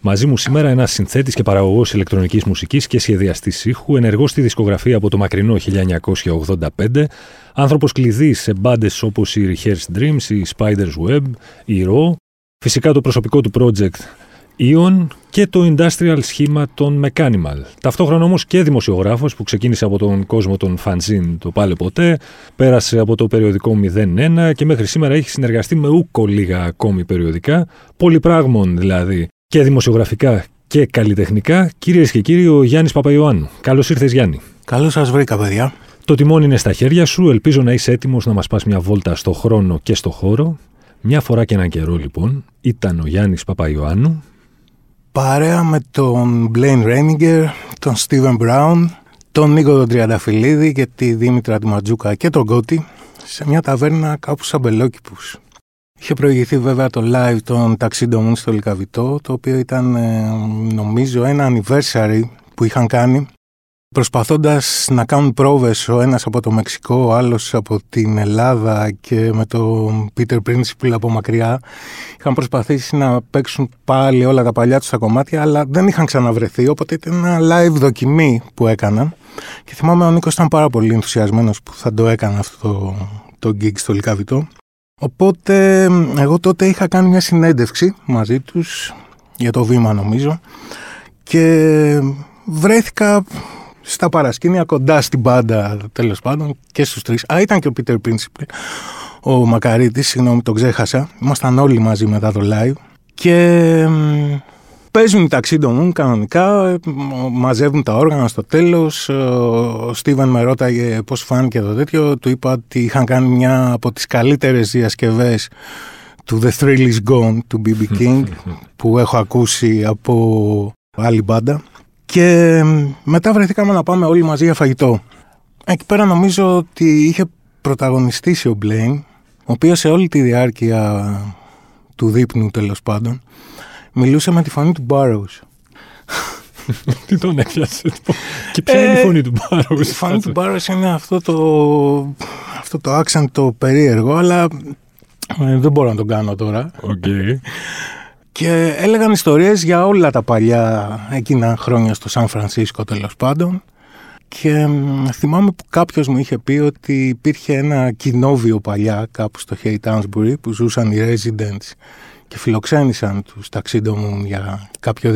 Μαζί μου σήμερα ένας συνθέτης και παραγωγός ηλεκτρονικής μουσικής και σχεδιαστής ήχου, ενεργός στη δισκογραφία από το μακρινό 1985, άνθρωπος κλειδί σε μπάντες όπως η Rehearsed Dreams, η Spider's Web, η Raw, φυσικά το προσωπικό του project Ion και το industrial σχήμα των Mechanimal. Ταυτόχρονα όμως και δημοσιογράφος που ξεκίνησε από τον κόσμο των fanzine το πάλε ποτέ, πέρασε από το περιοδικό 01 και μέχρι σήμερα έχει συνεργαστεί με ούκο λίγα ακόμη περιοδικά, πολυπράγμων δηλαδή και δημοσιογραφικά και καλλιτεχνικά, κυρίες και κύριοι, ο Γιάννης Παπαϊωάννου. Καλώς ήρθες, Γιάννη. Καλώς σας βρήκα, παιδιά. Το τιμόνι είναι στα χέρια σου. Ελπίζω να είσαι έτοιμος να μας πας μια βόλτα στο χρόνο και στο χώρο. Μια φορά και έναν καιρό, λοιπόν, ήταν ο Γιάννης Παπαϊωάννου. Παρέα με τον Blaine Ρένιγκερ, τον Steven Brown, τον Νίκο τον Τριανταφυλλίδη και τη Δήμητρα Ματζούκα και τον Κώτη σε μια ταβέρνα κάπου σαν μπελόκηπους. Είχε προηγηθεί βέβαια το live των ταξίντομων στο Λικαβιτό, το οποίο ήταν ε, νομίζω ένα anniversary που είχαν κάνει προσπαθώντας να κάνουν πρόβες ο ένας από το Μεξικό, ο άλλος από την Ελλάδα και με τον Peter Principle από μακριά. Είχαν προσπαθήσει να παίξουν πάλι όλα τα παλιά τους τα κομμάτια αλλά δεν είχαν ξαναβρεθεί οπότε ήταν ένα live δοκιμή που έκαναν. Και θυμάμαι ο Νίκος ήταν πάρα πολύ ενθουσιασμένος που θα το έκανε αυτό το, το gig στο Λικαβιτό Οπότε εγώ τότε είχα κάνει μια συνέντευξη μαζί τους για το βήμα νομίζω και βρέθηκα στα παρασκήνια κοντά στην μπάντα τέλος πάντων και στους τρεις. Α, ήταν και ο Πίτερ Πίνσιπλ, ο Μακαρίτης, συγγνώμη τον ξέχασα. Ήμασταν όλοι μαζί μετά το live και Παίζουν οι ταξίδων κανονικά, μαζεύουν τα όργανα στο τέλος. Ο Στίβεν με ρώταγε πώς φάνηκε το τέτοιο. Του είπα ότι είχαν κάνει μια από τις καλύτερες διασκευές του The Thrill Is Gone του BB King που έχω ακούσει από άλλη μπάντα. Και μετά βρεθήκαμε να πάμε όλοι μαζί για φαγητό. Εκεί πέρα νομίζω ότι είχε πρωταγωνιστήσει ο Μπλέιν, ο οποίος σε όλη τη διάρκεια του δείπνου τέλος πάντων μιλούσε με τη φωνή του Μπάρος. Τι τον έπιασε. Και ποια είναι η ε, φωνή του Μπάρος. Η φωνή του Μπάρος είναι αυτό το, αυτό το accent το περίεργο, αλλά ε, δεν μπορώ να τον κάνω τώρα. Okay. Και έλεγαν ιστορίες για όλα τα παλιά εκείνα χρόνια στο Σαν Φρανσίσκο τέλος πάντων. Και θυμάμαι που κάποιος μου είχε πει ότι υπήρχε ένα κοινόβιο παλιά κάπου στο Hay Townsbury που ζούσαν οι residents και φιλοξένησαν τους ταξίδωμουν για κάποιο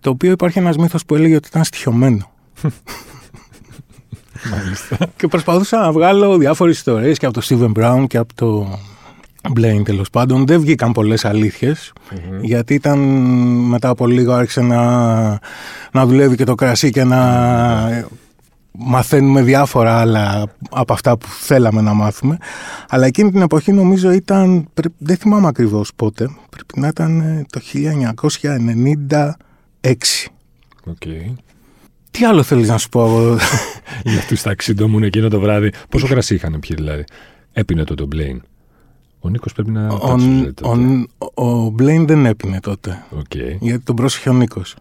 το οποίο υπάρχει ένας μύθος που έλεγε ότι ήταν στοιχειωμένο. Μάλιστα. και προσπαθούσα να βγάλω διάφορες ιστορίες και από το Steven Brown και από το Blaine τέλος πάντων. Δεν βγήκαν πολλές γιατί ήταν μετά από λίγο άρχισε να, να δουλεύει και το κρασί και να μαθαίνουμε διάφορα άλλα από αυτά που θέλαμε να μάθουμε. Αλλά εκείνη την εποχή νομίζω ήταν, δεν θυμάμαι ακριβώς πότε, πρέπει να ήταν ε, το 1996. Okay. Τι άλλο θέλεις να σου πω εγώ; Για τους ταξίδωμουν εκείνο το βράδυ. Πόσο κρασί είχαν πιει δηλαδή; Έπινε το το Μπλέιν. Ο Νίκος πρέπει να ο, ο, ο Μπλέιν δεν έπινε τότε. Okay. Γιατί τον πρόσεχε ο Νίκος.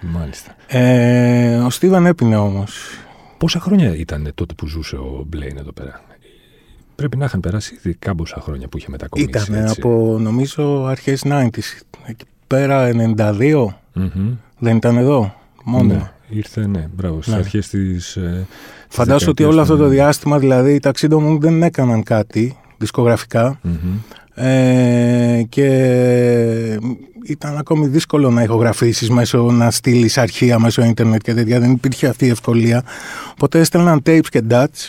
Μάλιστα. Ε, ο Στίβαν έπινε όμως. Πόσα χρόνια ήταν τότε που ζούσε ο Μπλέιν εδώ πέρα; Πρέπει να είχαν περάσει ήδη κάμποσα χρόνια που είχε μετακομίσει. Ήταν από νομίζω αρχές 90's. Εκεί πέρα 92. Δεν ήταν εδώ. Μόνο. Ναι, ήρθε, ναι, μπράβο, στις ναι. αρχές της. Ε, Φαντάζομαι ότι όλο αυτό το διάστημα δηλαδή οι ταξίδων δεν έκαναν κάτι δισκογραφικά. Ε, και ήταν ακόμη δύσκολο να ηχογραφήσεις μέσω, να στείλεις αρχεία μέσω ίντερνετ και τέτοια. Δεν υπήρχε αυτή η ευκολία. Οπότε έστελναν tapes και dats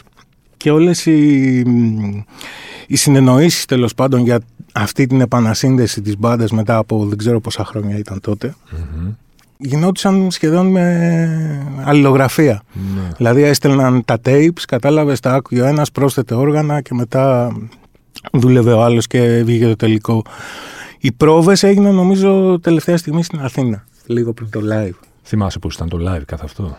και όλες οι, οι συνεννοήσεις τέλος πάντων για αυτή την επανασύνδεση της μπάντας μετά από δεν ξέρω πόσα χρόνια ήταν τότε mm-hmm. γινόντουσαν σχεδόν με αλληλογραφία. Mm-hmm. Δηλαδή έστελναν τα tapes, κατάλαβες τα άκουγε ο ένας, πρόσθετε όργανα και μετά δούλευε ο άλλος και βγήκε το τελικό. Οι πρόβες έγιναν νομίζω τελευταία στιγμή στην Αθήνα, λίγο πριν το live. Θυμάσαι πώς ήταν το live καθ' αυτό;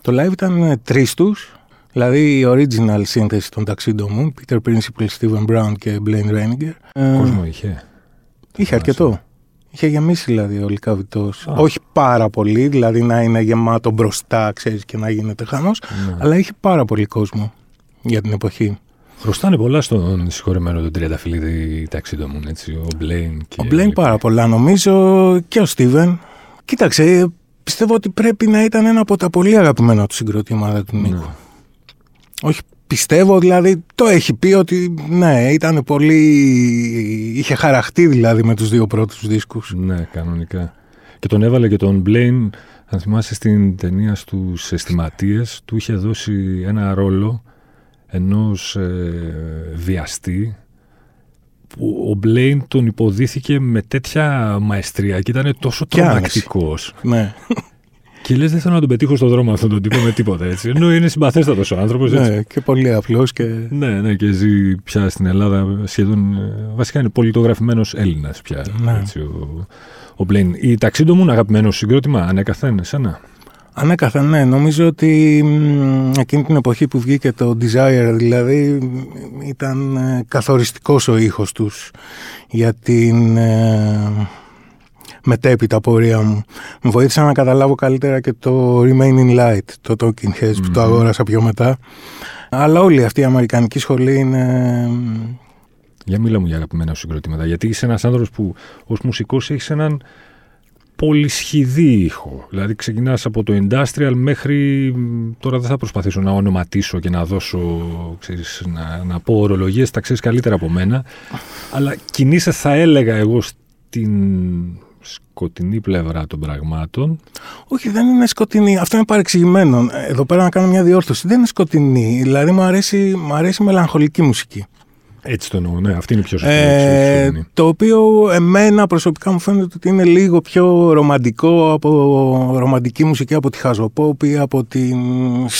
Το live ήταν τρεις τους Δηλαδή η original σύνθεση των ταξίδων μου, Peter Principle, Steven Brown και Blaine Reininger. Κόσμο είχε. Είχε αρκετό. Είχε γεμίσει δηλαδή ο Λικαβητός. Όχι πάρα πολύ, δηλαδή να είναι γεμάτο μπροστά, ξέρεις, και να γίνεται χαμός, Ναι. αλλά είχε πάρα πολύ κόσμο για την εποχή. Χρωστάνε πολλά στον συγχωρεμένο τον Τριανταφυλλίδη ταξίδωμουν, έτσι, ο Μπλέιν και... Ο Μπλέιν πάρα πολλά νομίζω και ο Στίβεν. Κοίταξε, πιστεύω ότι πρέπει να ήταν ένα από τα πολύ αγαπημένα του συγκροτήματα του Νίκου. Ναι. Όχι, πιστεύω δηλαδή, το έχει πει ότι ναι, ήταν πολύ... είχε χαραχτεί δηλαδή με τους δύο πρώτους δίσκους. Ναι, κανονικά. Και τον έβαλε και τον Μπλέιν, αν θυμάσαι στην ταινία στους αισθηματίες, του είχε δώσει ένα ρόλο ενός ε, βιαστή που ο Μπλέιν τον υποδίθηκε με τέτοια μαεστρία και ήταν τόσο Και άνεση. τρομακτικός. Ναι, Και λες δεν θέλω να τον πετύχω στον δρόμο αυτόν τον τύπο με τίποτα έτσι. Ενώ είναι συμπαθέστατος ο άνθρωπος έτσι. ναι, και πολύ απλός και... Ναι, ναι, και ζει πια στην Ελλάδα σχεδόν. ε, Βασικά είναι πολιτογραφημένος Έλληνας πια. Ναι. Έτσι, ο, ο Μπλέιν. Η ταξίδο μου είναι αγαπημένος συγκρότημα, ανέκαθεν, εσένα. Ανέκαθεν, ναι. Νομίζω ότι μ, εκείνη την εποχή που βγήκε το Desire, δηλαδή, μ, ήταν ε, καθοριστικός ο ήχος τους για την ε, μετέπειτα πορεία μου. Μου βοήθησε να καταλάβω καλύτερα και το Remaining Light, το Talking Heads που το Μμμ. αγόρασα πιο μετά. Αλλά όλη αυτή η αμερικανική σχολή είναι... μ, Για μίλα μου για αγαπημένα σου συγκροτήματα. Γιατί είσαι ένας άνθρωπος που ως μουσικός έχεις έναν πολυσχηδή ήχο. Δηλαδή ξεκινάς από το industrial μέχρι. μ, Τώρα δεν θα προσπαθήσω να ονοματίσω και να δώσω. Ξέρεις, να, να πω ορολογίες, τα ξέρεις καλύτερα από μένα. Αλλά κινείσαι, θα έλεγα εγώ, στην σκοτεινή πλευρά των πραγμάτων. Όχι, δεν είναι σκοτεινή. Αυτό είναι παρεξηγημένο. Εδώ πέρα να κάνω μια διόρθωση. Δεν είναι σκοτεινή. Δηλαδή, μου αρέσει, μου αρέσει μελαγχολική μουσική. Έτσι το εννοώ, ναι, αυτή είναι η πιο σωστή. Ε, λέξη, το οποίο εμένα προσωπικά μου φαίνεται ότι είναι λίγο πιο ρομαντικό από ρομαντική μουσική από τη Χαζοπόπ ή από την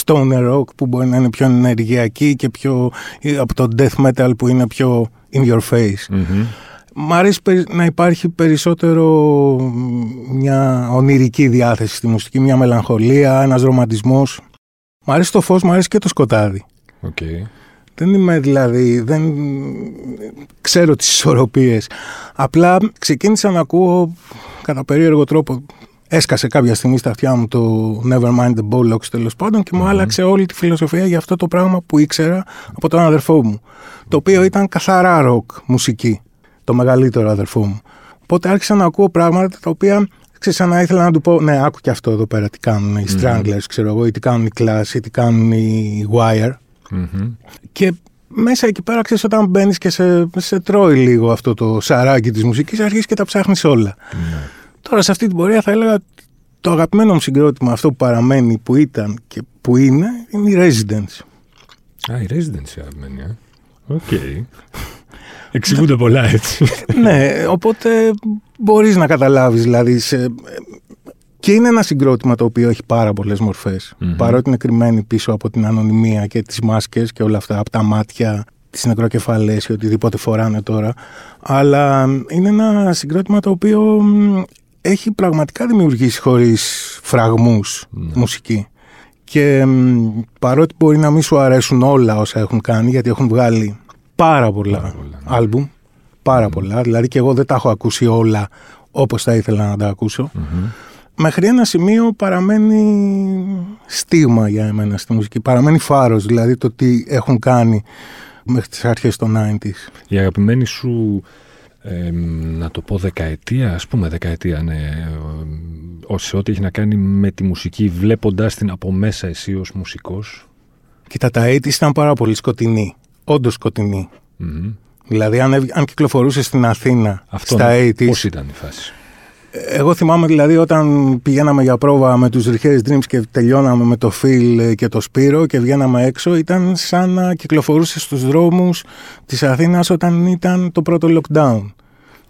Stoner Rock που μπορεί να είναι πιο ενεργειακή και πιο, ή από το Death Metal που είναι πιο in your face. Μμμ. Μ' αρέσει περι- να υπάρχει περισσότερο μ, μια ονειρική διάθεση στη μουσική, μια μελαγχολία, ένας ρομαντισμός. Μ' αρέσει το φως, μ' αρέσει και το σκοτάδι. Οκ. Δεν είμαι δηλαδή, δεν ξέρω τις ισορροπίες. Απλά ξεκίνησα να ακούω κατά περίεργο τρόπο. Έσκασε κάποια στιγμή στα αυτιά μου το Nevermind the Bollocks τέλος πάντων και μου Μμμ. άλλαξε όλη τη φιλοσοφία για αυτό το πράγμα που ήξερα από τον αδερφό μου. Το οποίο ήταν καθαρά ροκ μουσική. Το μεγαλύτερο αδερφό μου. Οπότε άρχισα να ακούω πράγματα τα οποία ξέρεις, σαν να ήθελα να του πω, ναι, άκου και αυτό εδώ πέρα τι κάνουν οι Μμμ. Stranglers, ξέρω εγώ, ή τι κάνουν οι Clash, ή τι κάνουν οι Wire. Μμμ. Και μέσα εκεί πέρα, ξέρεις, όταν μπαίνεις και σε, σε τρώει λίγο αυτό το σαράκι της μουσικής, αρχίζεις και τα ψάχνεις όλα. Ναι. Τώρα σε αυτή την πορεία θα έλεγα ότι το αγαπημένο μου συγκρότημα, αυτό που παραμένει, που ήταν και που είναι, είναι οι Residents. Α, οι Residents αγαπημένοι, ε. Οκ. Εξηγούνται πολλά έτσι. ναι, οπότε μπορείς να καταλάβεις, δηλαδή, σε... και είναι ένα συγκρότημα το οποίο έχει πάρα πολλές μορφές. Μμμ. Παρότι είναι κρυμμένοι πίσω από την ανωνυμία και τις μάσκες και όλα αυτά, από τα μάτια, τις νεκροκεφαλές ή οτιδήποτε φοράνε τώρα. Αλλά είναι ένα συγκρότημα το οποίο μ, έχει πραγματικά δημιουργήσει χωρίς φραγμούς Ναι. μουσική. Και μ, παρότι μπορεί να μην σου αρέσουν όλα όσα έχουν κάνει, γιατί έχουν βγάλει πάρα πολλά, Πάρα πολλά, ναι. άλμπουμ, πάρα πολλά, δηλαδή και εγώ δεν τα έχω ακούσει όλα όπως θα ήθελα να τα ακούσω. Μμμ. Μέχρι ένα σημείο παραμένει στίγμα για εμένα στη μουσική. Παραμένει φάρος, δηλαδή το τι έχουν κάνει μέχρι τις αρχές των 90s. Η αγαπημένη σου, ε, να το πω δεκαετία, ας πούμε δεκαετία, ναι, ε, ε, σε ό,τι έχει να κάνει με τη μουσική, βλέποντας την από μέσα εσύ ως μουσικός. Κοίτα, τα 80s ήταν πάρα πολύ σκοτεινή. Όντως σκοτεινή. Μμμ. Δηλαδή, αν, έβγε- αν κυκλοφορούσε στην Αθήνα Αυτό, στα ναι. 80s, πώς ήταν η φάση; Εγώ θυμάμαι δηλαδή όταν πηγαίναμε για πρόβα με τους Rehearsed Dreams και τελειώναμε με το Phil και το Σπύρο και βγαίναμε έξω ήταν σαν να κυκλοφορούσε στους δρόμους της Αθήνας όταν ήταν το πρώτο lockdown.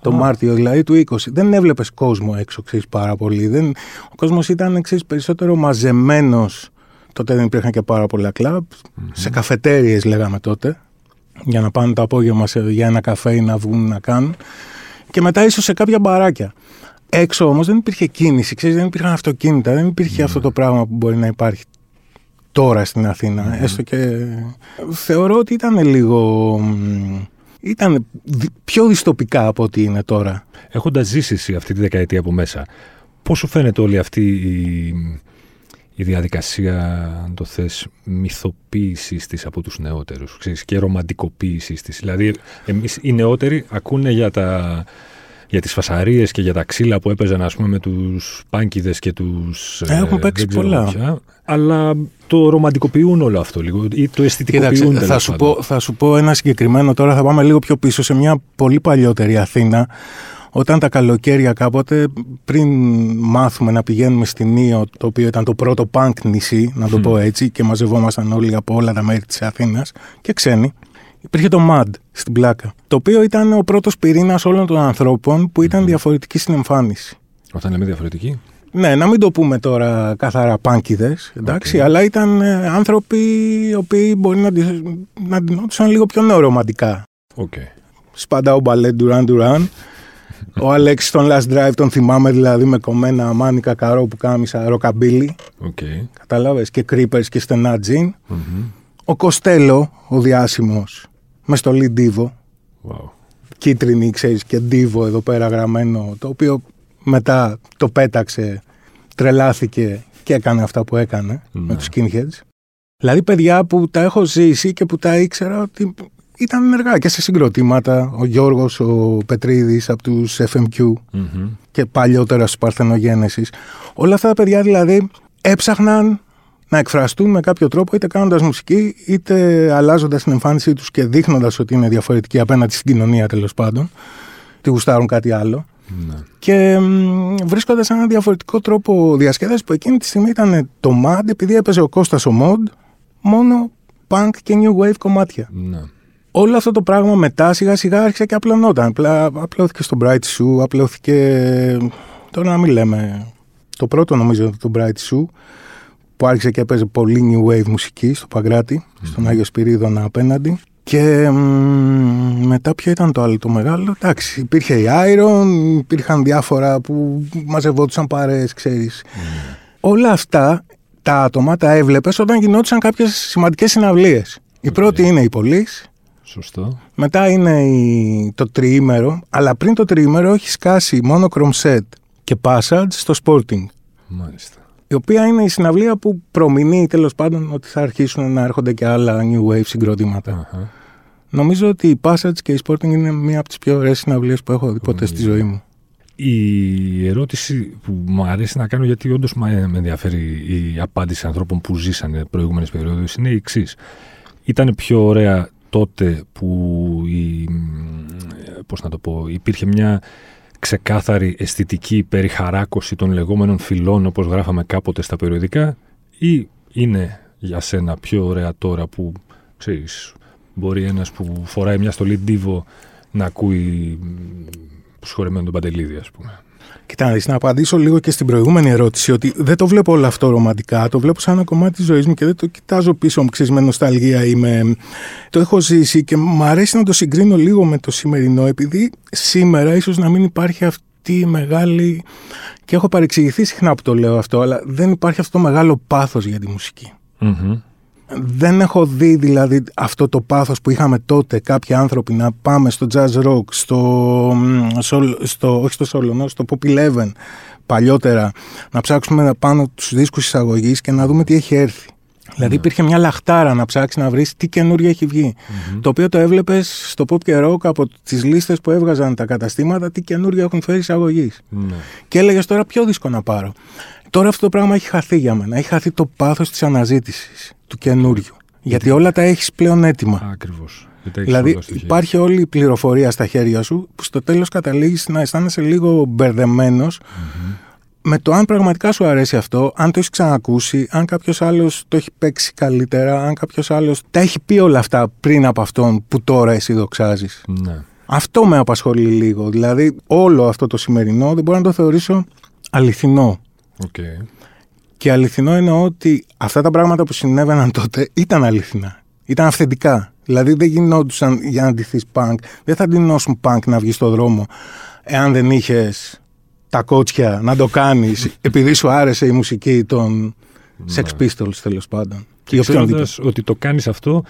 Το Α. Μάρτιο δηλαδή του 20. Δεν έβλεπες κόσμο έξω, ξέρεις πάρα πολύ. Δεν... Ο κόσμος ήταν, ξέρεις, περισσότερο μαζεμένος. Τότε δεν υπήρχαν και πάρα πολλά κλαμπ. Σε καφετέριες λέγαμε τότε. Για να πάνε το απόγευμα σε, για ένα καφέ ή να βγουν να κάνουν. Και μετά ίσως σε κάποια μπαράκια. Έξω όμως δεν υπήρχε κίνηση, ξέρεις, δεν υπήρχαν αυτοκίνητα, δεν υπήρχε αυτό το πράγμα που μπορεί να υπάρχει τώρα στην αθηνα Έστω και θεωρώ ότι ήταν λίγο. Ήταν πιο δυστοπικά από ό,τι είναι τώρα. Έχοντας ζήσει εσύ αυτή τη δεκαετία από μέσα, πώς σου φαίνεται όλη αυτή η, η διαδικασία, αν το θες, μυθοποίησης της από τους νεότερους ξέρεις, και ρομαντικοποίησης της; Δηλαδή, εμείς οι νεότεροι ακούνε για τα για τις φασαρίες και για τα ξύλα που έπαιζαν ας πούμε με τους πάνκιδες και τους... Ε, έχουν παίξει πολλά. αλλά το ρομαντικοποιούν όλο αυτό λίγο ή το αισθητικοποιούν. Κοίταξε, θα, σου πω, θα σου πω ένα συγκεκριμένο. Τώρα, θα πάμε λίγο πιο πίσω σε μια πολύ παλιότερη Αθήνα. Όταν τα καλοκαίρια κάποτε, πριν μάθουμε να πηγαίνουμε στην Νίο, το οποίο ήταν το πρώτο πανκ νησί, να το πω έτσι, και μαζευόμασταν όλοι από όλα τα μέρη της Αθήνας και ξένοι, υπήρχε το MAD στην πλάκα. Το οποίο ήταν ο πρώτος πυρήνας όλων των ανθρώπων που ήταν διαφορετικοί στην εμφάνιση. Όταν λέμε διαφορετικοί. Ναι, να μην το πούμε τώρα καθαρά πάνκιδες, εντάξει, αλλά ήταν ε, άνθρωποι οι οποίοι μπορεί να, να αντινόντουσαν λίγο πιο νεορομαντικά. Okay. Σπαντά ο Μπαλέ Ντουράν Ντουράν. ο Αλέξη τον Last Drive τον θυμάμαι δηλαδή με κομμένα μάνικα καρό που κάμισα ροκαμπίλι. Okay. Κατάλαβες και creepers και στενά τζιν. Ο Κοστέλο, ο διάσημος, μες στολή Ντίβο. Wow. Κίτρινη, ξέρεις, και Ντίβο εδώ πέρα γραμμένο, το οποίο μετά το πέταξε, τρελάθηκε και έκανε αυτά που έκανε με ναι. τους skinheads. Δηλαδή παιδιά που τα έχω ζήσει και που τα ήξερα ότι ήταν ενεργά και σε συγκροτήματα. Ο Γιώργος, ο Πετρίδης από τους FMQ και παλιότερα στους Παρθενογένεσης. Όλα αυτά τα παιδιά δηλαδή έψαχναν να εκφραστούν με κάποιο τρόπο, είτε κάνοντας μουσική, είτε αλλάζοντας την εμφάνισή τους και δείχνοντας ότι είναι διαφορετικοί απέναντι στην κοινωνία τέλος πάντων. Τι γουστάρουν κάτι άλλο. Ναι. Και βρίσκοντας έναν διαφορετικό τρόπο διασκέδασης που εκείνη τη στιγμή ήταν το MAD, επειδή έπαιζε ο Κώστας ο MOD, μόνο punk και new wave κομμάτια. Ναι. Όλο αυτό το πράγμα μετά σιγά σιγά άρχισε και απλωνόταν. Απλά απλώθηκε στο Bright Shoe, απλώθηκε. Τώρα να μην λέμε. Το πρώτο νομίζω το Bright Shoe που άρχισε και έπαιζε πολύ new wave μουσική στο Παγκράτη, στον Άγιο Σπυρίδωνα απέναντι. Και μετά ποιο ήταν το άλλο το μεγάλο. Εντάξει, υπήρχε η Iron, υπήρχαν διάφορα που μαζευόντουσαν παρέες, ξέρεις. Όλα αυτά τα άτομα τα έβλεπες όταν γινόντουσαν κάποιες σημαντικές συναυλίες. Η πρώτη είναι η Police. Σωστό. Μετά είναι η, το τριήμερο, αλλά πριν το τριήμερο έχεις σκάσει μόνο Set και Passage στο Sporting. Μάλιστα η οποία είναι η συναυλία που προμηνύει τέλος πάντων ότι θα αρχίσουν να έρχονται και άλλα new wave συγκροτηματα Νομίζω ότι η Passage και η Sporting είναι μία από τις πιο ωραίες συναυλίες που έχω δει ποτέ στη ζωή μου. Η ερώτηση που μου αρέσει να κάνω, γιατί όντως με ενδιαφέρει η απάντηση ανθρώπων που ζήσανε προηγούμενες περιόδους, είναι η εξής. Ήταν πιο ωραία τότε που η, πώς να το πω, υπήρχε μια ξεκάθαρη αισθητική περιχαράκωση των λεγόμενων φυλών όπως γράφαμε κάποτε στα περιοδικά ή είναι για σένα πιο ωραία τώρα που ξέρεις μπορεί ένας που φοράει μια στολή ντίβο να ακούει σχολεμένο τον Παντελίδη ας πούμε. Κοιτάξτε, να απαντήσω λίγο και στην προηγούμενη ερώτηση ότι δεν το βλέπω όλο αυτό ρομαντικά. Το βλέπω σαν ένα κομμάτι της ζωής μου και δεν το κοιτάζω πίσω μου, ξέρεις, με νοσταλγία ή με. Το έχω ζήσει και μου αρέσει να το συγκρίνω λίγο με το σημερινό, επειδή σήμερα ίσως να μην υπάρχει αυτή η μεγάλη. Και έχω παρεξηγηθεί συχνά που το λέω αυτό, αλλά δεν υπάρχει αυτό το μεγάλο πάθος για τη μουσικη δεν έχω δει δηλαδή αυτό το πάθος που είχαμε τότε κάποιοι άνθρωποι να πάμε στο jazz rock, στο, στο, όχι στο solo, στο pop 11 παλιότερα, να ψάξουμε πάνω τους δίσκους εισαγωγής και να δούμε τι έχει έρθει. Δηλαδή ναι. υπήρχε μια λαχτάρα να ψάξεις να βρεις τι καινούργια έχει Το οποίο το έβλεπες στο pop και rock από τις λίστες που έβγαζαν τα καταστήματα, τι καινούργια έχουν φέρει εισαγωγής. Ναι. Και έλεγες τώρα ποιο δίσκο να πάρω. Τώρα αυτό το πράγμα έχει χαθεί για μένα. Έχει χαθεί το πάθος της αναζήτησης του καινούριου. Γιατί όλα τα έχεις πλέον έτοιμα. Ακριβώς. Δηλαδή υπάρχει όλη η πληροφορία στα χέρια σου που στο τέλος καταλήγεις να αισθάνεσαι λίγο μπερδεμένος με το αν πραγματικά σου αρέσει αυτό, αν το έχεις ξανακούσει, αν κάποιος άλλος το έχει παίξει καλύτερα, αν κάποιος άλλος τα έχει πει όλα αυτά πριν από αυτόν που τώρα εσύ δοξάζεις. Ναι. Αυτό με απασχολεί λίγο. Δηλαδή, όλο αυτό το σημερινό δεν μπορώ να το θεωρήσω αληθινό. Okay. Και αληθινό είναι ότι αυτά τα πράγματα που συνέβαιναν τότε ήταν αληθινά. Ήταν αυθεντικά. Δηλαδή δεν γινόντουσαν για να ντυθείς πανκ. Δεν θα ντυνώσουν πανκ να βγεις στο δρόμο εάν δεν είχες τα κότσια να το κάνεις επειδή σου άρεσε η μουσική των ναι. Sex Pistols τέλος πάντων. Και ξέροντας ότι το κάνεις αυτό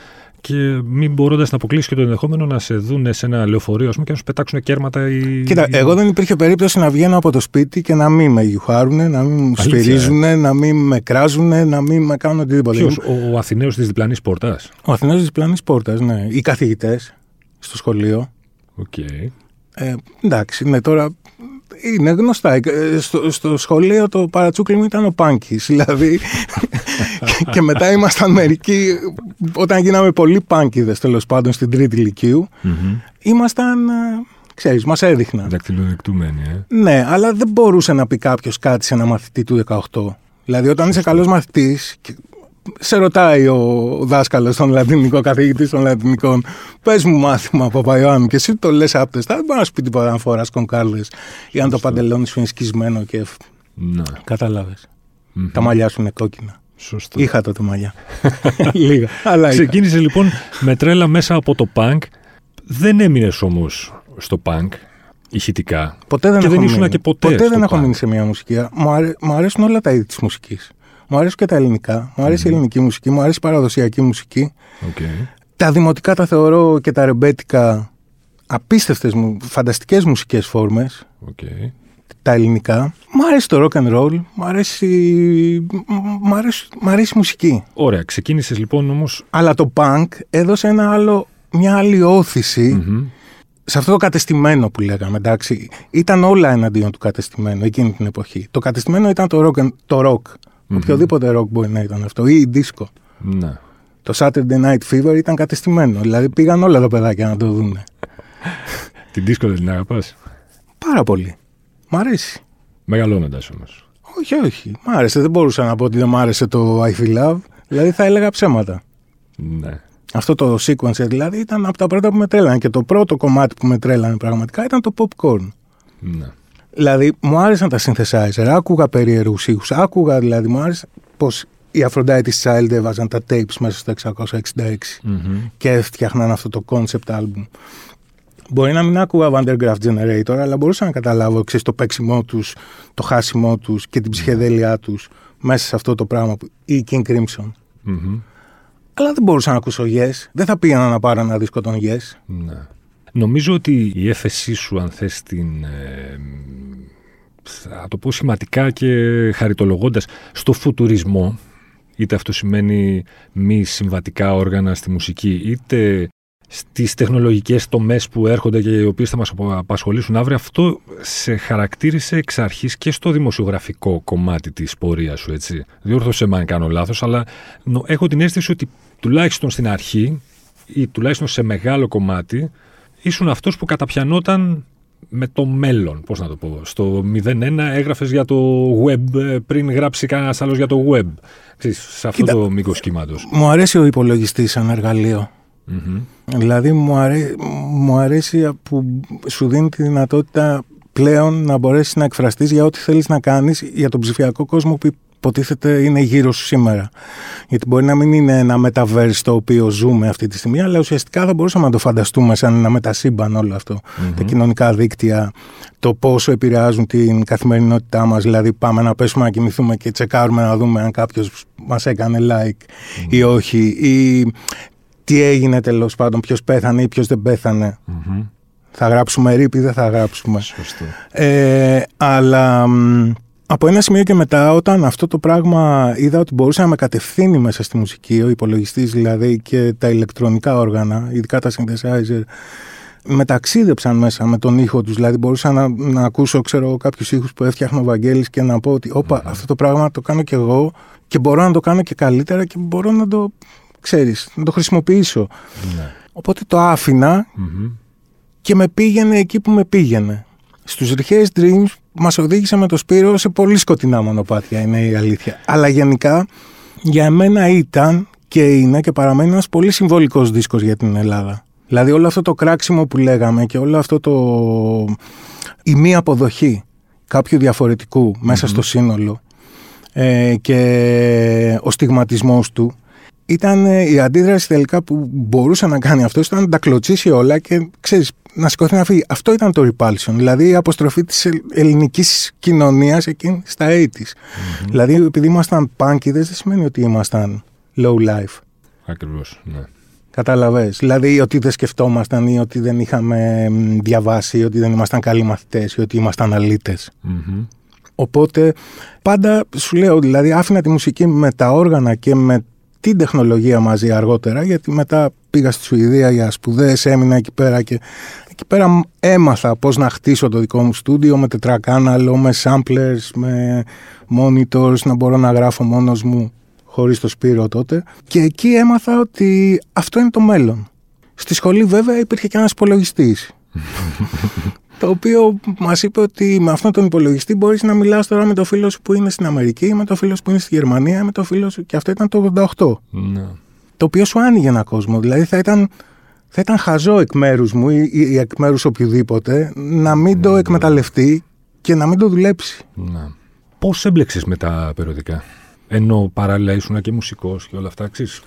και μην μπορώντας να αποκλείσει και το ενδεχόμενο να σε δουν σε ένα λεωφορείο πούμε, και να σου πετάξουν κέρματα. Ή... Κοίτα, εγώ δεν υπήρχε περίπτωση να βγαίνω από το σπίτι και να μην με γιουχάρουν, να μην μου σφυρίζουν, ε; να μην με κράζουν, να μην με κάνουν οτιδήποτε. Ποιος, ο, ο Αθηναίος της διπλανής πόρτας; Ο Αθηναίος της διπλανής πόρτας, ναι. Οι καθηγητές στο σχολείο. Okay. Ε, εντάξει, ναι, τώρα είναι γνωστά. Ε, στο, στο σχολείο το παρατσούκλι μου ήταν ο Πάνκης. Δηλαδή. και μετά ήμασταν μερικοί. Όταν γίναμε πολύ πάνκιδε τέλος πάντων στην τρίτη ηλικίου, ήμασταν. Ε, ξέρεις, μας έδειχναν. Δακτυλοδεικτούμενοι, ε. Ναι, αλλά δεν μπορούσε να πει κάποιος κάτι σε ένα μαθητή του 18. Δηλαδή, όταν είσαι καλός μαθητής, σε ρωτάει ο δάσκαλος των Λατινικών, καθηγητής των Λατινικών, πες μου μάθημα Παπαϊωάννου και εσύ το λες άπτεστα. Δεν μπορεί να σου πει τίποτα αν φορά κονκάρδε ή αν το παντελόνι σου είναι σκισμένο και. Ναι. Κατάλαβες. Mm-hmm. Τα μαλλιά σου είναι κόκκινα. Σωστό. Είχα τότε μαλλιά. Λίγα. Αλλά Ξεκίνησε λοιπόν με τρέλα μέσα από το punk. Δεν έμεινες όμως στο punk ηχητικά. Ποτέ δεν και δεν ήσουν και ποτέ. Ποτέ δεν έχω punk. μείνει σε μια μουσική. Μου, αρέ... μου αρέσουν όλα τα είδη της μουσικής. Μου αρέσουν και τα ελληνικά, μου αρέσει η ελληνική μουσική, μου αρέσει η παραδοσιακή μουσική. Okay. Τα δημοτικά τα θεωρώ και τα ρεμπέτικα απίστευτες, μου, φανταστικές μουσικές φόρμες. Okay. Τα ελληνικά. Μου αρέσει το rock and roll, μου αρέσει, μ' αρέσει, μ' αρέσει η μουσική. Ωραία, ξεκίνησες λοιπόν όμως. Αλλά το punk έδωσε ένα άλλο, μια άλλη όθηση σε αυτό το κατεστημένο που λέγαμε, εντάξει. Ήταν όλα εναντίον του κατεστημένου εκείνη την εποχή. Το κατεστημένο ήταν το rock, το rock Mm-hmm. Οποιοδήποτε rock μπορεί να ήταν αυτό, ή η disco. Ναι. Το Saturday Night Fever ήταν κατεστημένο. Δηλαδή πήγαν όλα τα παιδάκια να το δουν. Την disco δεν την αγαπάς; Πάρα πολύ. Μ' αρέσει. Μεγαλώνοντας όμως. Όχι, όχι. Μ' άρεσε. Δεν μπορούσα να πω ότι δεν μ' άρεσε το I Feel Love. Δηλαδή θα έλεγα ψέματα. Ναι. Αυτό το sequence δηλαδή ήταν από τα πρώτα που με τρέλανε. Και το πρώτο κομμάτι που με τρέλανε πραγματικά ήταν το popcorn. Ναι. Δηλαδή, μου άρεσαν τα synthesizer, άκουγα περίεργου ήχους. Άκουγα δηλαδή, μου άρεσε πως οι Aphrodite Child έβαζαν τα tapes μέσα στο 666 mm-hmm. και έφτιαχναν αυτό το concept album. Μπορεί να μην άκουγα Vandergraaf Generator, αλλά μπορούσα να καταλάβω ξέρεις, το παίξιμό τους, το χάσιμό τους και την ψυχεδέλειά τους μέσα σε αυτό το πράγμα. Που, ή King Crimson. Mm-hmm. Αλλά δεν μπορούσα να ακούσω Yes. Δεν θα πήγαινα να πάρω ένα δίσκο των Yes. Ναι. Νομίζω ότι η έφεσή σου, αν θες την... Ε, θα το πω σχηματικά και χαριτολογώντας, στο φουτουρισμό, είτε αυτό σημαίνει μη συμβατικά όργανα στη μουσική, είτε στις τεχνολογικές τομές που έρχονται και οι οποίες θα μας απασχολήσουν αύριο, αυτό σε χαρακτήρισε εξ αρχής και στο δημοσιογραφικό κομμάτι της πορείας σου, έτσι. Διόρθωσε με αν κάνω λάθος, αλλά έχω την αίσθηση ότι τουλάχιστον στην αρχή ή τουλάχιστον σε μεγάλο κομμάτι ήσουν αυτός που καταπιανόταν με το μέλλον, πώς να το πω. Στο 01 έγραφες για το web ε, πριν γράψει κανένας άλλος για το web. Ξέρεις, σε αυτό Κοίτα, το μήκος κύματος. Μου αρέσει ο υπολογιστής σαν εργαλείο. Mm-hmm. Δηλαδή μου, αρέ, μου αρέσει που σου δίνει τη δυνατότητα πλέον να μπορέσεις να εκφραστείς για ό,τι θέλεις να κάνεις για τον ψηφιακό κόσμο που υποτίθεται είναι γύρω σου σήμερα. Γιατί μπορεί να μην είναι ένα metaverse το οποίο ζούμε αυτή τη στιγμή, αλλά ουσιαστικά θα μπορούσαμε να το φανταστούμε σαν ένα μετασύμπαν όλο αυτό. Τα κοινωνικά δίκτυα, το πόσο επηρεάζουν την καθημερινότητά μας, δηλαδή πάμε να πέσουμε να κοιμηθούμε και τσεκάρουμε να δούμε αν κάποιος μας έκανε like ή όχι, ή τι έγινε τέλος πάντων, ποιος πέθανε ή ποιος δεν πέθανε. Θα γράψουμε ρήπη ή δεν θα γράψουμε. Σωστό. Ε, αλλά από ένα σημείο και μετά, όταν αυτό το πράγμα είδα ότι μπορούσε να με κατευθύνει μέσα στη μουσική, ο υπολογιστής δηλαδή και τα ηλεκτρονικά όργανα, ειδικά τα synthesizer, με ταξίδεψαν μέσα με τον ήχο τους. Δηλαδή, μπορούσα να, να ακούσω ξέρω, κάποιους ήχους που έφτιαχνε ο Βαγγέλης και να πω ότι, Όπα, αυτό το πράγμα το κάνω κι εγώ και μπορώ να το κάνω και καλύτερα και μπορώ να το, ξέρεις, να το χρησιμοποιήσω. Ναι. Οπότε το αφηνα και με πήγαινε εκεί που με πήγαινε. Στους Rehearsed Dreams μας οδήγησε με το Σπύρο σε πολύ σκοτεινά μονοπάτια, είναι η αλήθεια. Αλλά γενικά για μένα ήταν και είναι και παραμένει ένας πολύ συμβολικός δίσκος για την Ελλάδα. Δηλαδή όλο αυτό το κράξιμο που λέγαμε και όλο αυτό το... η μη αποδοχή κάποιου διαφορετικού μέσα στο σύνολο ε, και ο στιγματισμός του ήταν η αντίδραση τελικά που μπορούσε να κάνει αυτός ήταν να τα κλωτσίσει όλα και ξέρεις, να σηκωθεί να φύγει. Αυτό ήταν το repulsion, δηλαδή η αποστροφή της ελληνικής κοινωνίας εκείνη στα 80's. Mm-hmm. Δηλαδή επειδή ήμασταν πάνκιδες δεν σημαίνει ότι ήμασταν low life. Ακριβώς, ναι. Κατάλαβες. Δηλαδή ότι δεν σκεφτόμασταν ή ότι δεν είχαμε διαβάσει ή ότι δεν ήμασταν καλοί μαθητές ή ότι ήμασταν αλήτες. Mm-hmm. Οπότε πάντα σου λέω, δηλαδή άφηνα τη μουσική με τα όργανα και με την τεχνολογία μαζί αργότερα, γιατί μετά πήγα στη Σουηδία για σπουδές, έμεινα εκεί πέρα και εκεί πέρα έμαθα πώς να χτίσω το δικό μου στούντιο με τετρακάναλο, με samplers, με monitors, να μπορώ να γράφω μόνος μου χωρίς το Σπύρο τότε. Και εκεί έμαθα ότι αυτό είναι το μέλλον. Στη σχολή βέβαια υπήρχε και ένας υπολογιστής. το οποίο μας είπε ότι με αυτόν τον υπολογιστή μπορείς να μιλάς τώρα με το φίλο σου που είναι στην Αμερική, με το φίλο σου που είναι στη Γερμανία, με το φίλο σου. Και αυτό ήταν το 88. Ναι. Το οποίο σου άνοιγε ένα κόσμο. Δηλαδή θα ήταν, θα ήταν χαζό εκ μέρους μου ή, ή εκ μέρους οποιοδήποτε να μην το Ναι. εκμεταλλευτεί και να μην το δουλέψει. ναι. Πώς έμπλεξες με τα περιοδικά, ενώ παράλληλα ήσουν και μουσικός και όλα αυτά, ξέρεις.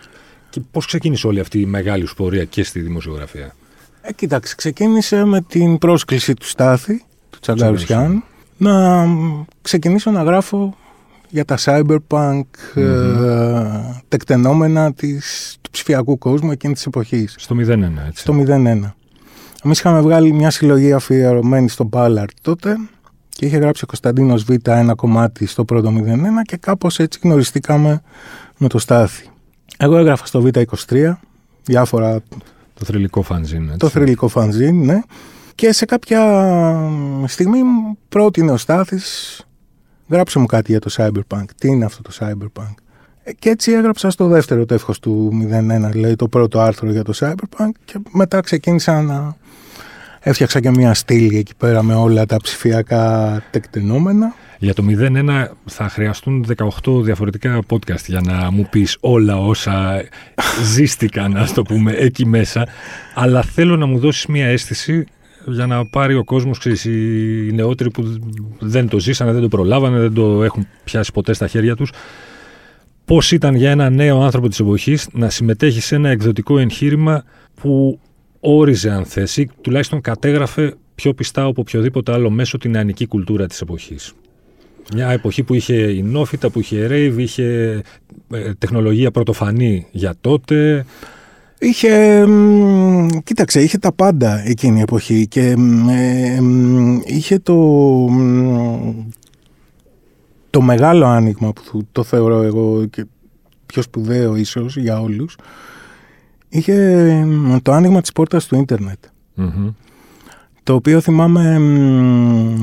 Και πώς ξεκίνησε όλη αυτή η μεγάλη σου πορεία και στη δημοσιογραφία; Ε, κοίταξε, ξεκίνησε με την πρόσκληση του Στάθη, του Τσαγκαρουσιάν, Τσαγκαρουσιάν. να μ, ξεκινήσω να γράφω για τα cyberpunk ε, τεκτενόμενα της, του ψηφιακού κόσμου εκείνης της εποχής, Στο 01, έτσι. στο 01. Εμείς είχαμε βγάλει μια συλλογή αφιερωμένη στον Ballard τότε και είχε γράψει ο Κωνσταντίνος Β ένα κομμάτι στο πρώτο 01 και κάπως έτσι γνωριστήκαμε με το Στάθη. Εγώ έγραφα στο Β23 διάφορα Το θρηλυκό φανζίν, έτσι. το θρηλυκό φανζίν, ναι. Και σε κάποια στιγμή μου πρότεινε ο Στάθης γράψε μου κάτι για το Cyberpunk. Τι είναι αυτό το Cyberpunk; Ε, Και έτσι έγραψα στο δεύτερο τεύχος του 01, δηλαδή το πρώτο άρθρο για το Cyberpunk και μετά ξεκίνησα να έφτιαξα και μια στήλη εκεί πέρα με όλα τα ψηφιακά τεκτενόμενα. Για το 01 θα χρειαστούν 18 διαφορετικά podcast για να μου πεις όλα όσα ζήστηκαν, ας το πούμε, εκεί μέσα. Αλλά θέλω να μου δώσεις μια αίσθηση για να πάρει ο κόσμος, ξέρεις, οι νεότεροι που δεν το ζήσανε, δεν το προλάβανε, δεν το έχουν πιάσει ποτέ στα χέρια τους. Πώς ήταν για ένα νέο άνθρωπο της εποχής να συμμετέχει σε ένα εκδοτικό εγχείρημα που όριζε αν θες ή τουλάχιστον κατέγραφε πιο πιστά από οποιοδήποτε άλλο μέσο την νεανική κουλτούρα της εποχής. Μια εποχή που είχε η νόφιτα, που είχε rave, είχε ε, τεχνολογία πρωτοφανή για τότε. Είχε, μ, κοίταξε, είχε τα πάντα εκείνη η εποχή και μ, ε, μ, είχε το, μ, το μεγάλο άνοιγμα που θου- το θεωρώ εγώ και πιο σπουδαίο ίσως για όλους είχε μ, το άνοιγμα της πόρτας του ίντερνετ Μμμ. το οποίο θυμάμαι μ,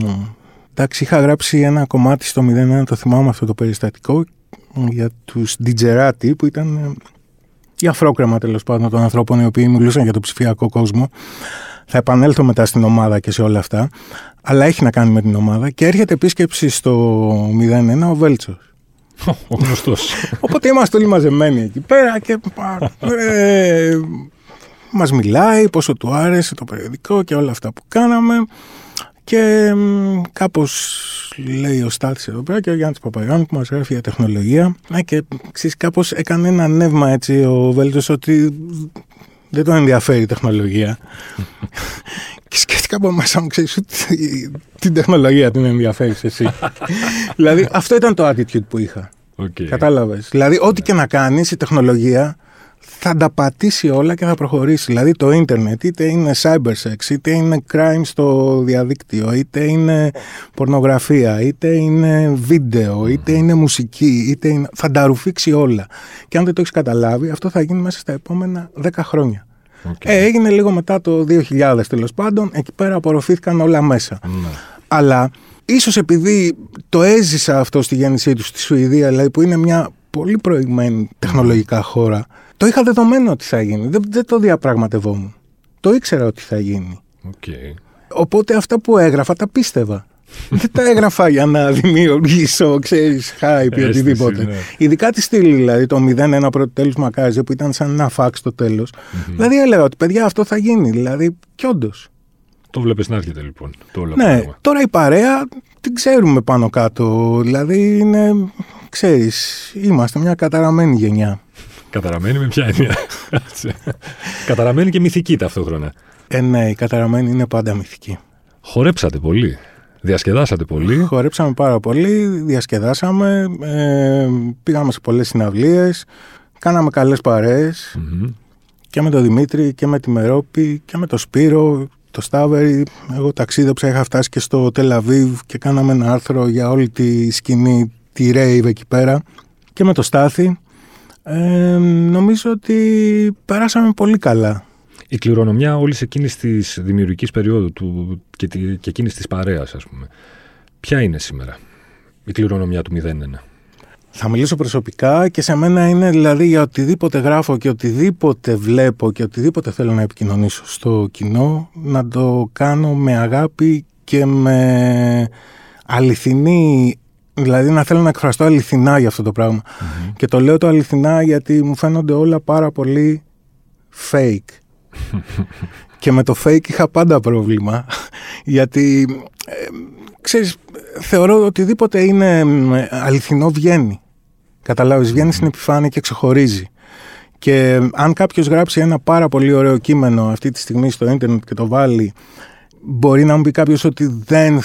εντάξει είχα γράψει ένα κομμάτι στο 01 το θυμάμαι αυτό το περιστατικό για τους Ντιτζεράτη που ήταν ε, η αφρόκρεμα τέλος πάντων των ανθρώπων οι οποίοι μιλούσαν για το ψηφιακό κόσμο. Θα επανέλθω μετά στην ομάδα και σε όλα αυτά. Αλλά έχει να κάνει με την ομάδα και έρχεται επίσκεψη στο 01 ο Βέλτσος. Ο γνωστός. Οπότε είμαστε όλοι μαζεμένοι εκεί πέρα και ε, μας μιλάει πόσο του άρεσε το περιοδικό και όλα αυτά που κάναμε και μ, κάπως λέει ο Στάθης εδώ πέρα και ο Γιάννης Παπαγιάννη που μας γράφει για τεχνολογία ναι, και ξέρεις, κάπως έκανε ένα νεύμα έτσι ο Βέλτος ότι δεν τον ενδιαφέρει η τεχνολογία και σκέφτηκα από μέσα μου ξέρεις ότι την τεχνολογία την ενδιαφέρεις εσύ δηλαδή αυτό ήταν το attitude που είχα Okay. Κατάλαβες. Δηλαδή, ό,τι και να κάνεις, η τεχνολογία θα τα πατήσει όλα και θα προχωρήσει. Δηλαδή, το ίντερνετ, είτε είναι cybersex, είτε είναι crime στο διαδίκτυο, είτε είναι πορνογραφία, είτε είναι βίντεο, είτε είναι μουσική, είτε είναι... θα τα ρουφήξει όλα. Και αν δεν το έχεις καταλάβει, αυτό θα γίνει μέσα στα επόμενα 10 χρόνια. Okay. Ε, έγινε λίγο μετά το 2000 τέλος πάντων, εκεί πέρα απορροφήθηκαν όλα μέσα. Ναι. Αλλά ίσως επειδή το έζησα αυτό στη γέννησή τους στη Σουηδία, δηλαδή που είναι μια πολύ προηγμένη τεχνολογικά χώρα, το είχα δεδομένο ότι θα γίνει. Δεν, δεν το διαπραγματευόμουν. Το ήξερα ότι θα γίνει. Okay. Οπότε αυτά που έγραφα τα πίστευα. δεν τα έγραφα για να δημιουργήσω, ξέρεις, hype ή Αίσθηση, οτιδήποτε. ναι. Ειδικά τη στήλη, δηλαδή το 0-1 πρώτο τέλος Μακάζε που ήταν σαν ένα φάξ στο τέλος. Δηλαδή έλεγα ότι παιδιά αυτό θα γίνει. Δηλαδή, κι όντως. Το βλέπεις να έρχεται λοιπόν το όλο Ναι, πράγμα. τώρα η παρέα την ξέρουμε πάνω κάτω. Δηλαδή είναι, ξέρεις, είμαστε μια καταραμένη γενιά. Καταραμένη με ποια έννοια. Καταραμένη και μυθική ταυτόχρονα. Ε, ναι, η καταραμένη είναι πάντα μυθική. Χορέψατε πολύ. Διασκεδάσατε πολύ. Χορέψαμε πάρα πολύ, διασκεδάσαμε, ε, πήγαμε σε πολλές συναυλίες, κάναμε καλές και με τον Δημήτρη και με τη Μερόπη και με τον Σπύρο, το Στάβερη. Εγώ ταξίδεψα, είχα φτάσει και στο Τελαβίβ και κάναμε ένα άρθρο για όλη τη σκηνή, τη Ρέιβ εκεί πέρα και με το Στάθη. Ε, νομίζω ότι περάσαμε πολύ καλά. Η κληρονομιά όλης εκείνης της δημιουργικής περίοδου του και, και εκείνης της παρέας, ας πούμε. Ποια είναι σήμερα η κληρονομιά του 01. Θα μιλήσω προσωπικά και σε μένα είναι δηλαδή για οτιδήποτε γράφω και οτιδήποτε βλέπω και οτιδήποτε θέλω να επικοινωνήσω στο κοινό να το κάνω με αγάπη και με αληθινή Δηλαδή να θέλω να εκφραστώ αληθινά για αυτό το πραγμα Και το λέω το αληθινά γιατί μου φαίνονται όλα πάρα πολύ fake. και με το fake είχα πάντα πρόβλημα. γιατί, ε, ξέρεις, θεωρώ οτιδήποτε είναι αληθινό βγαίνει. Καταλάβεις, βγαίνει στην επιφάνεια και ξεχωρίζει. Και αν κάποιος γράψει ένα πάρα πολύ ωραίο κείμενο αυτή τη στιγμή στο ίντερνετ και το βάλει, μπορεί να μου πει κάποιος ότι, δεν,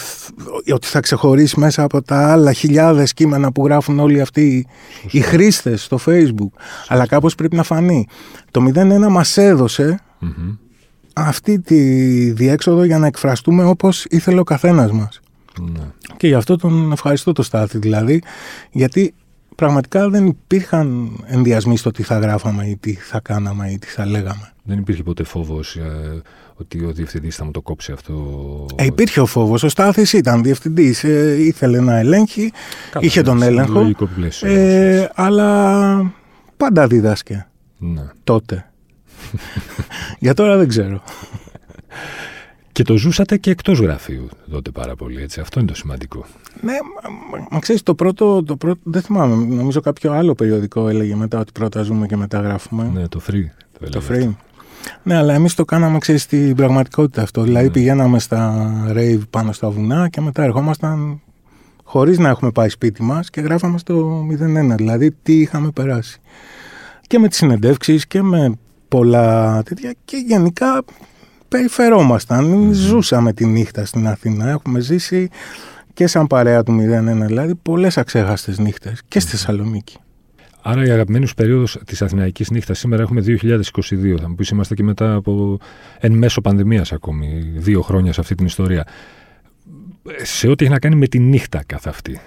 ότι θα ξεχωρίσει μέσα από τα άλλα χιλιάδες κείμενα που γράφουν όλοι αυτοί οι χρήστες στο Facebook. Αλλά κάπως πρέπει να φανεί. Το 01 μας έδωσε αυτή τη διέξοδο για να εκφραστούμε όπως ήθελε ο καθένας μας. Ναι. Και γι' αυτό τον ευχαριστώ το Στάθη δηλαδή, γιατί πραγματικά δεν υπήρχαν ενδιασμοί στο τι θα γράφαμε ή τι θα κάναμε ή τι θα λέγαμε. Δεν υπήρχε ποτέ φόβος ε, ότι ο διευθυντής θα μου το κόψει αυτό; Ε, υπήρχε ο φόβος. Ο Στάθης ήταν διευθυντής. Ε, ήθελε να ελέγχει. Καλά, είχε τον έλεγχο. Πλαίσιο, ε, αλλά πάντα δίδασκε. Ναι. Τότε. Για τώρα δεν ξέρω. Και το ζούσατε και εκτός γραφείου τότε πάρα πολύ, έτσι. Αυτό είναι το σημαντικό. Ναι, μα ξέρεις, το πρώτο, το πρώτο, δεν θυμάμαι, νομίζω κάποιο άλλο περιοδικό έλεγε μετά ότι πρώτα ζούμε και μετά γράφουμε. Ναι, το free. Το, το free. Ναι, αλλά εμείς το κάναμε, ξέρεις, στην πραγματικότητα αυτό. Δηλαδή ναι. πηγαίναμε στα rave πάνω στα βουνά και μετά ερχόμασταν χωρίς να έχουμε πάει σπίτι μας και γράφαμε στο 01. Δηλαδή τι είχαμε περάσει. Και με τις συνεντεύξεις και με πολλά τέτοια και γενικά περιφερόμασταν, ζούσαμε τη νύχτα στην Αθήνα. Έχουμε ζήσει και σαν παρέα του 01, δηλαδή πολλές αξέχαστες νύχτες και στη Θεσσαλονίκη. Άρα η αγαπημένη σου περίοδος της Αθηναϊκής νύχτας σήμερα έχουμε 2022. Θα μου πεις, είμαστε και μετά από εν μέσω πανδημίας ακόμη, δύο χρόνια σε αυτή την ιστορία. Σε ό,τι έχει να κάνει με τη νύχτα καθ' αυτή,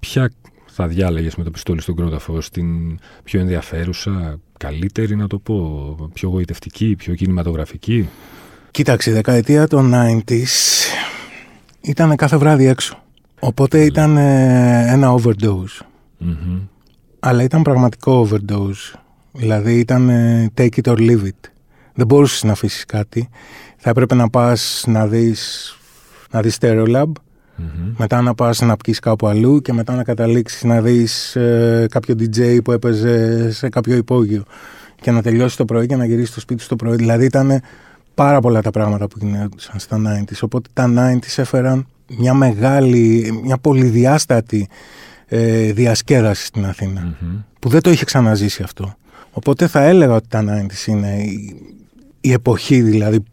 ποια θα διάλεγες με το πιστόλι στον κρόταφο, στην πιο ενδιαφέρουσα, καλύτερη να το πω, πιο γοητευτική, πιο κινηματογραφική; Κοίταξε, η δεκαετία των 90s ήταν κάθε βράδυ έξω. Οπότε ναι. ήταν ε, ένα overdose. Αλλά ήταν πραγματικό overdose. Δηλαδή ήταν ε, take it or leave it. Δεν μπορούσες να αφήσεις κάτι. Θα έπρεπε να πας να δεις, να δεις Stereolab, μετά να πας να πιεις κάπου αλλού και μετά να καταλήξεις να δεις ε, κάποιο DJ που έπαιζε σε κάποιο υπόγειο και να τελειώσει το πρωί και να γυρίσεις στο σπίτι στο πρωί. Δηλαδή ήταν πάρα πολλά τα πράγματα που γινόντουσαν στα 90s. Οπότε τα 90s έφεραν μια μεγάλη, μια πολυδιάστατη ε, διασκέδαση στην αθηνα που δεν το είχε ξαναζήσει αυτό. Οπότε θα έλεγα ότι τα 90s είναι η, εποχή δηλαδή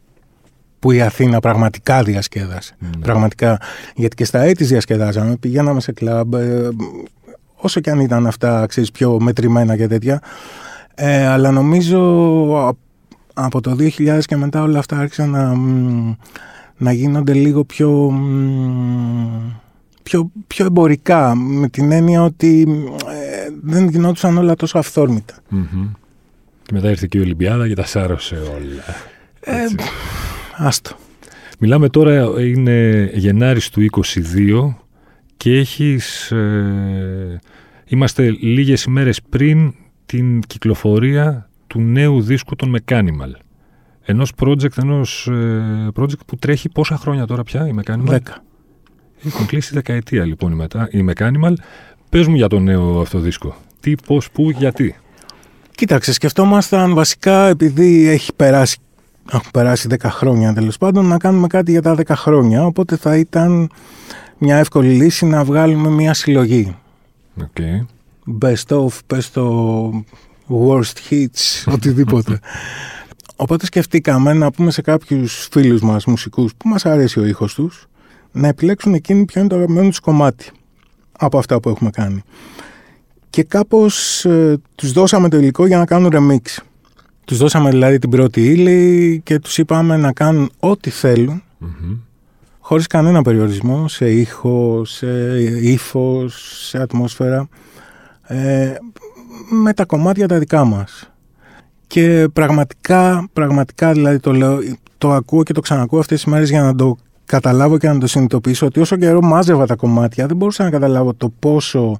που η Αθήνα πραγματικά διασκέδασε. Mm-hmm. Πραγματικά. Γιατί και στα έτη διασκεδάζαμε, πηγαίναμε σε κλαμπ, ε, όσο και αν ήταν αυτά ξέρεις, πιο μετρημένα και τέτοια. Ε, αλλά νομίζω από το 2000 και μετά όλα αυτά άρχισαν να, να γίνονται λίγο πιο, πιο, πιο εμπορικά με την έννοια ότι ε, δεν γινόντουσαν όλα τόσο αυθόρμητα. Mm-hmm. Και μετά ήρθε και η Ολυμπιάδα και τα σάρωσε όλα. Ε, άστο. Μιλάμε τώρα, είναι Γενάρης του 22 και έχεις... Ε, είμαστε λίγες ημέρες πριν την κυκλοφορία του νέου δίσκου των Mechanimal. Ενός project, ενός, ε, project που τρέχει πόσα χρόνια τώρα πια η Mechanimal; Δέκα. Έχουν κλείσει δεκαετία λοιπόν η, μετα, η Mechanimal. Πες μου για το νέο αυτό δίσκο. Τι, πώς, πού, γιατί; Κοίταξε, σκεφτόμασταν βασικά επειδή έχει περάσει έχουν περάσει 10 χρόνια τέλος πάντων, να κάνουμε κάτι για τα 10 χρόνια. Οπότε θα ήταν μια εύκολη λύση να βγάλουμε μια συλλογή. Okay. Best of, πες το worst hits, οτιδήποτε. Οπότε σκεφτήκαμε να πούμε σε κάποιους φίλους μας μουσικούς που μας αρέσει ο ήχος τους να επιλέξουν εκείνοι ποιο είναι το αγαπημένο τους κομμάτι από αυτά που έχουμε κάνει. και κάπως ε, τους δώσαμε το υλικό για να κάνουν remix. Τους δώσαμε δηλαδή την πρώτη ύλη και τους είπαμε να κάνουν ό,τι θέλουν χωρίς κανένα περιορισμό σε ήχο, σε ύφος, σε ατμόσφαιρα ε, με τα κομμάτια τα δικά μας. Και πραγματικά, πραγματικά δηλαδή το λέω, το ακούω και το ξανακούω αυτές τις μέρες για να το καταλάβω και να το συνειδητοποιήσω ότι όσο καιρό μάζευα τα κομμάτια δεν μπορούσα να καταλάβω το πόσο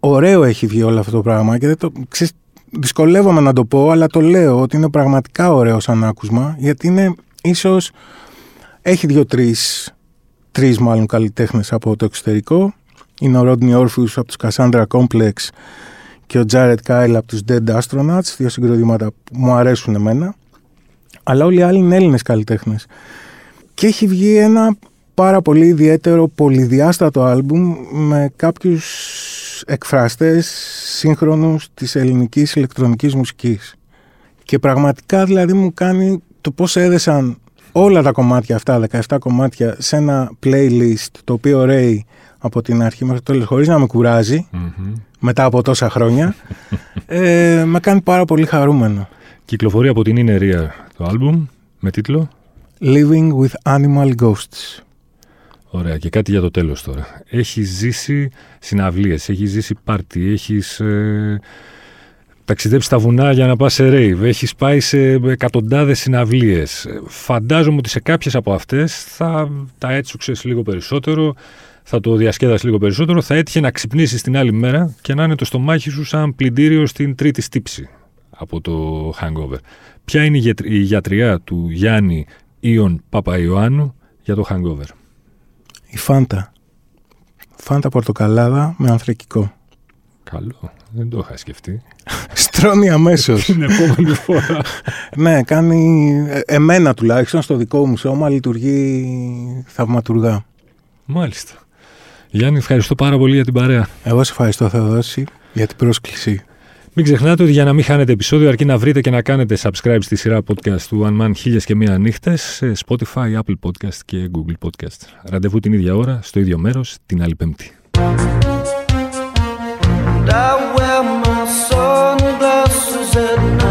ωραίο έχει βγει όλο αυτό το πράγμα και δεν το, ξέρεις, δυσκολεύομαι να το πω αλλά το λέω ότι είναι πραγματικά ωραίο σαν άκουσμα γιατί είναι ίσως έχει δύο-τρεις τρεις μάλλον καλλιτέχνες από το εξωτερικό είναι ο Ρόντνι Όρφιους από τους Cassandra Complex και ο Jared Kyle από τους Dead Astronauts δύο συγκροτήματα που μου αρέσουν εμένα αλλά όλοι οι άλλοι είναι Έλληνες καλλιτέχνες και έχει βγει ένα πάρα πολύ ιδιαίτερο πολυδιάστατο άλμπουμ με κάποιους εκφραστές σύγχρονους της ελληνικής ηλεκτρονικής μουσικής. Και πραγματικά δηλαδή μου κάνει το πώς έδεσαν όλα τα κομμάτια αυτά, 17 κομμάτια, σε ένα playlist το οποίο ρέει από την αρχή μέχρι το τέλος χωρίς να με κουραζει μετά από τόσα χρόνια, ε, με κάνει πάρα πολύ χαρούμενο. Κυκλοφορεί από την Ινερία το άλμπουμ με τίτλο Living with Animal Ghosts. Ωραία και κάτι για το τέλος τώρα. Έχει ζήσει συναυλίες, έχει ζήσει πάρτι, έχεις ε, ταξιδέψει στα βουνά για να πας σε ρέιβ, έχεις πάει σε εκατοντάδες συναυλίες. Φαντάζομαι ότι σε κάποιες από αυτές θα τα έτσουξες λίγο περισσότερο, θα το διασκέδασες λίγο περισσότερο, θα έτυχε να ξυπνήσεις την άλλη μέρα και να είναι το στομάχι σου σαν πλυντήριο στην τρίτη στύψη από το hangover. Ποια είναι η γιατριά του Γιάννη Ιων Παπαϊωάννου για το hangover; Η Φάντα. Φάντα πορτοκαλάδα με ανθρακικό. Καλό. Δεν το είχα σκεφτεί. Στρώνει αμέσως. Την επόμενη φορά. ναι, κάνει. Ε, εμένα τουλάχιστον στο δικό μου σώμα λειτουργεί θαυματουργά. Μάλιστα. Γιάννη, ευχαριστώ πάρα πολύ για την παρέα. Εγώ σε ευχαριστώ, Θεοδόση, για την πρόσκληση. Μην ξεχνάτε ότι για να μην χάνετε επεισόδιο, αρκεί να βρείτε και να κάνετε subscribe στη σειρά podcast του One Man και μία νύχτα σε Spotify, Apple Podcast και Google Podcast. Ραντεβού την ίδια ώρα, στο ίδιο μέρος την άλλη Πέμπτη. I wear my sunglasses.